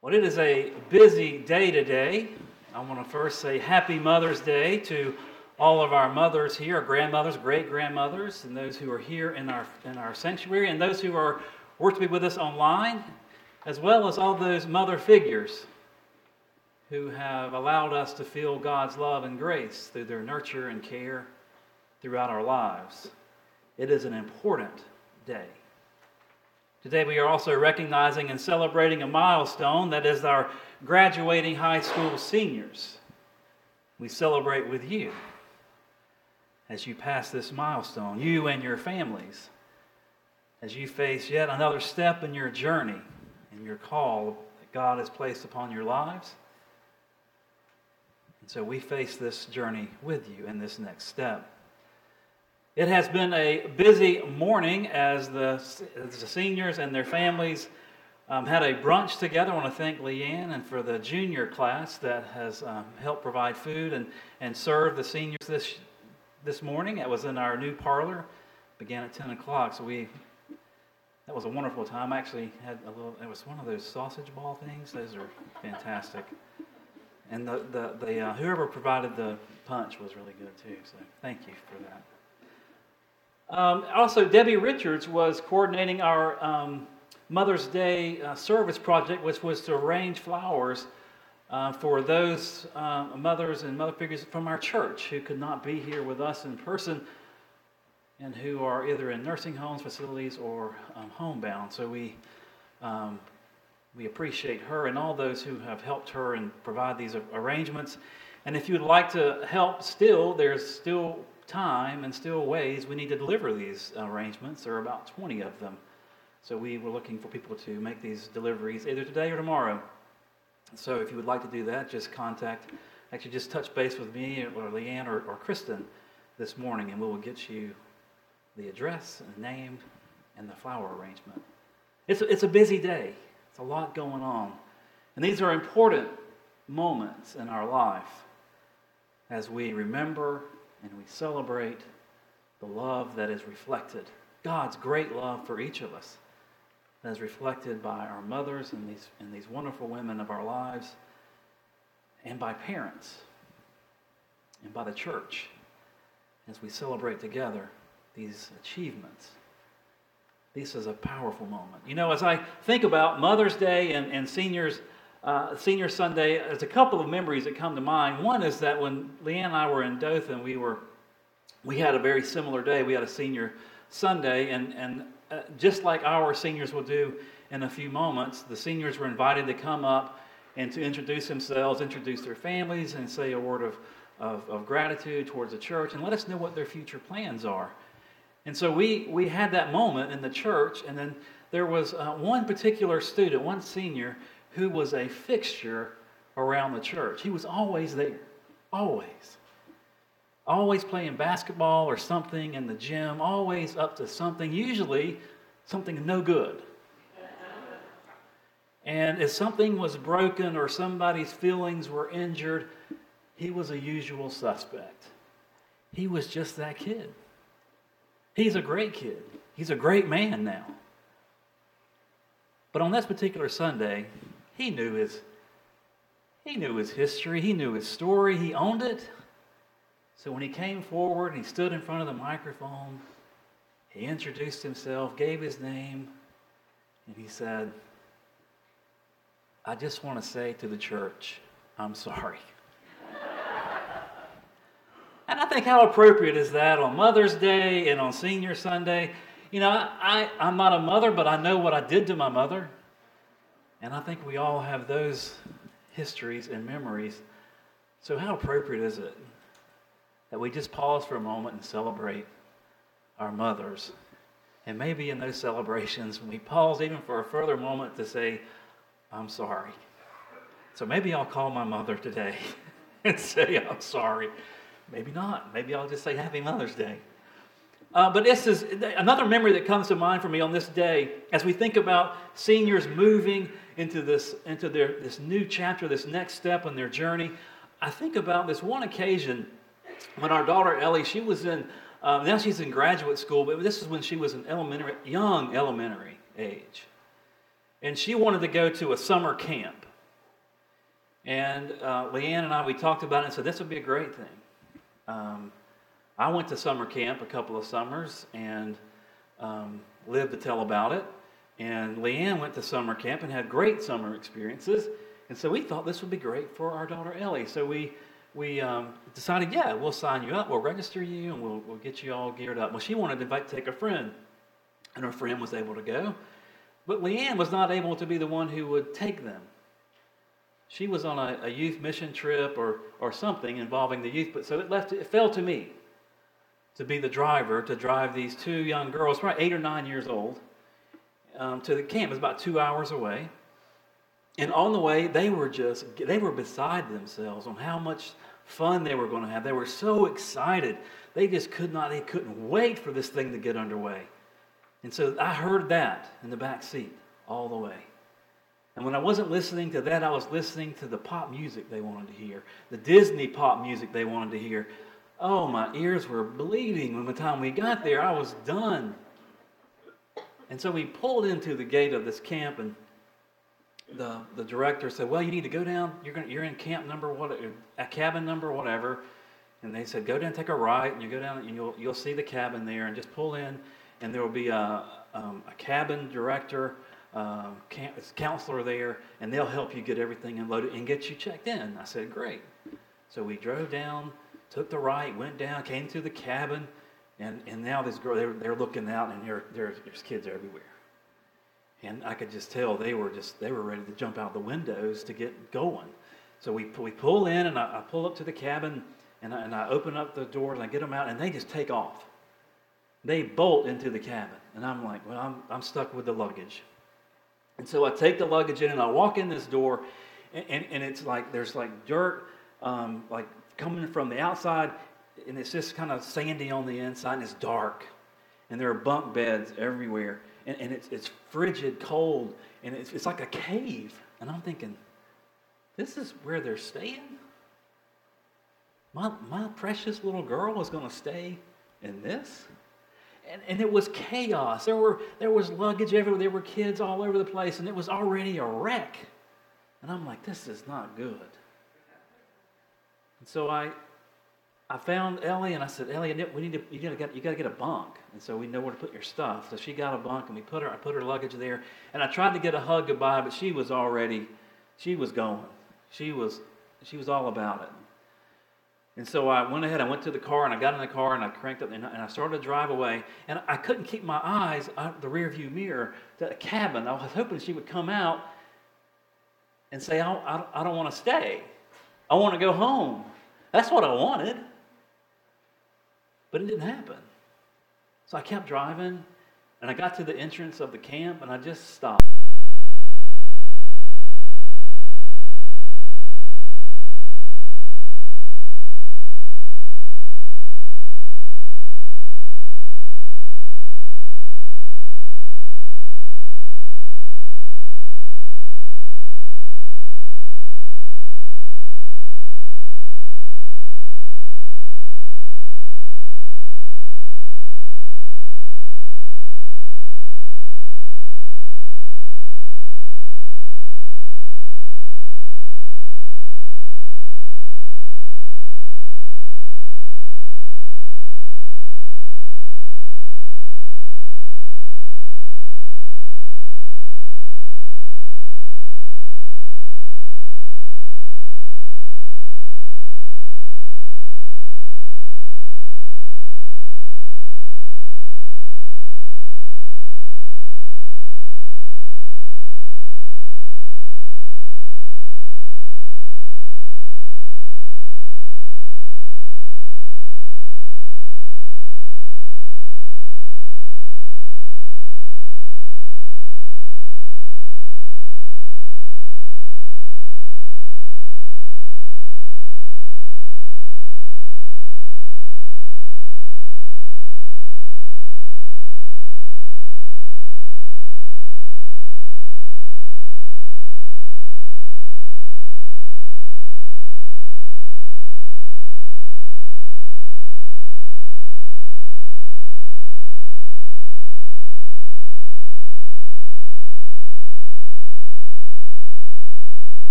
Well, it is a busy day today. I want to first say Happy Mother's Day to all of our mothers here, our grandmothers, great grandmothers, and those who are here in our, in our sanctuary, and those who are work to be with us online, as well as all those mother figures who have allowed us to feel God's love and grace through their nurture and care throughout our lives. It is an important day. Today, we are also recognizing and celebrating a milestone that is our graduating high school seniors. We celebrate with you as you pass this milestone, you and your families, as you face yet another step in your journey and your call that God has placed upon your lives. And so we face this journey with you in this next step. It has been a busy morning as the, as the seniors and their families um, had a brunch together. I want to thank Leanne and for the junior class that has um, helped provide food and, and serve the seniors this, this morning. It was in our new parlor, began at 10 o'clock. So we, that was a wonderful time. I actually had a little, it was one of those sausage ball things. Those are fantastic. And the, the, the uh, whoever provided the punch was really good too. So thank you for that. Um, also, Debbie Richards was coordinating our um, Mother's Day uh, service project, which was to arrange flowers uh, for those uh, mothers and mother figures from our church who could not be here with us in person and who are either in nursing homes, facilities, or um, homebound. So we um, we appreciate her and all those who have helped her and provide these arrangements. And if you'd like to help, still there's still time and still ways we need to deliver these arrangements. There are about 20 of them. So we were looking for people to make these deliveries either today or tomorrow. So if you would like to do that, just contact, actually just touch base with me or Leanne or, or Kristen this morning and we will get you the address and the name and the flower arrangement. It's a, it's a busy day. It's a lot going on. And these are important moments in our life as we remember and we celebrate the love that is reflected, God's great love for each of us, that is reflected by our mothers and these, and these wonderful women of our lives, and by parents, and by the church, as we celebrate together these achievements. This is a powerful moment. You know, as I think about Mother's Day and, and seniors, uh, Senior Sunday, there's a couple of memories that come to mind. One is that when Leanne and I were in Dothan, we were we had a very similar day. We had a Senior Sunday, and and uh, just like our seniors will do in a few moments, the seniors were invited to come up and to introduce themselves, introduce their families, and say a word of, of, of gratitude towards the church, and let us know what their future plans are. And so we we had that moment in the church, and then there was uh, one particular student, one senior who was a fixture around the church. He was always there, always. Always playing basketball or something in the gym, always up to something, usually something no good. And if something was broken or somebody's feelings were injured, he was a usual suspect. He was just that kid. He's a great kid. He's a great man now. But on this particular Sunday, he knew his he knew his history, he knew his story, he owned it. So when he came forward and he stood in front of the microphone, he introduced himself, gave his name, and he said, I just want to say to the church, I'm sorry. and I think how appropriate is that on Mother's Day and on Senior Sunday? You know, I, I'm not a mother, but I know what I did to my mother. And I think we all have those histories and memories. So, how appropriate is it that we just pause for a moment and celebrate our mothers? And maybe in those celebrations, we pause even for a further moment to say, I'm sorry. So maybe I'll call my mother today and say, I'm sorry. Maybe not. Maybe I'll just say, Happy Mother's Day. Uh, but this is another memory that comes to mind for me on this day as we think about seniors moving into this into their this new chapter, this next step in their journey. I think about this one occasion when our daughter Ellie, she was in um, now she's in graduate school, but this is when she was in elementary, young elementary age, and she wanted to go to a summer camp. And uh, Leanne and I, we talked about it and said, this would be a great thing. Um, I went to summer camp a couple of summers and um, lived to tell about it. And Leanne went to summer camp and had great summer experiences. And so we thought this would be great for our daughter Ellie. So we, we um, decided, yeah, we'll sign you up, we'll register you, and we'll, we'll get you all geared up. Well, she wanted to invite, take a friend, and her friend was able to go. But Leanne was not able to be the one who would take them. She was on a, a youth mission trip or, or something involving the youth, but so it left it fell to me to be the driver to drive these two young girls, probably eight or nine years old, um, to the camp. It was about two hours away. And on the way, they were just, they were beside themselves on how much fun they were going to have. They were so excited. They just could not, they couldn't wait for this thing to get underway. And so I heard that in the back seat all the way. And when I wasn't listening to that, I was listening to the pop music they wanted to hear, the Disney pop music they wanted to hear. Oh, my ears were bleeding when the time we got there. I was done. And so we pulled into the gate of this camp, and the, the director said, Well, you need to go down. You're, gonna, you're in camp number, what, a cabin number, whatever. And they said, Go down, take a right, and you go down, and you'll, you'll see the cabin there, and just pull in, and there will be a, um, a cabin director, um, counselor there, and they'll help you get everything unloaded and get you checked in. I said, Great. So we drove down, took the right, went down, came to the cabin, and, and now this girl, they're, they're looking out, and there, there's kids everywhere. And I could just tell they were just, they were ready to jump out the windows to get going. So we, we pull in, and I, I pull up to the cabin, and I, and I open up the door, and I get them out, and they just take off. They bolt into the cabin. And I'm like, well, I'm, I'm stuck with the luggage. And so I take the luggage in, and I walk in this door, and, and, and it's like, there's like dirt, um, like coming from the outside, and it's just kind of sandy on the inside, and it's dark. And there are bunk beds everywhere. And, and it's, it's frigid cold, and it's, it's like a cave. And I'm thinking, this is where they're staying? My, my precious little girl is going to stay in this? And, and it was chaos. There, were, there was luggage everywhere. There were kids all over the place, and it was already a wreck. And I'm like, this is not good. And so I, I found Ellie and I said, Ellie, we need to, you gotta get, you gotta get a bunk. And so we know where to put your stuff. So she got a bunk and we put her, I put her luggage there. And I tried to get a hug goodbye, but she was already, she was going. She was, she was all about it. And so I went ahead, I went to the car and I got in the car and I cranked up and I started to drive away. And I couldn't keep my eyes out the rear view mirror to the cabin. I was hoping she would come out and say, I, I, I don't want to stay. I want to go home. That's what I wanted. But it didn't happen. So I kept driving, and I got to the entrance of the camp, and I just stopped.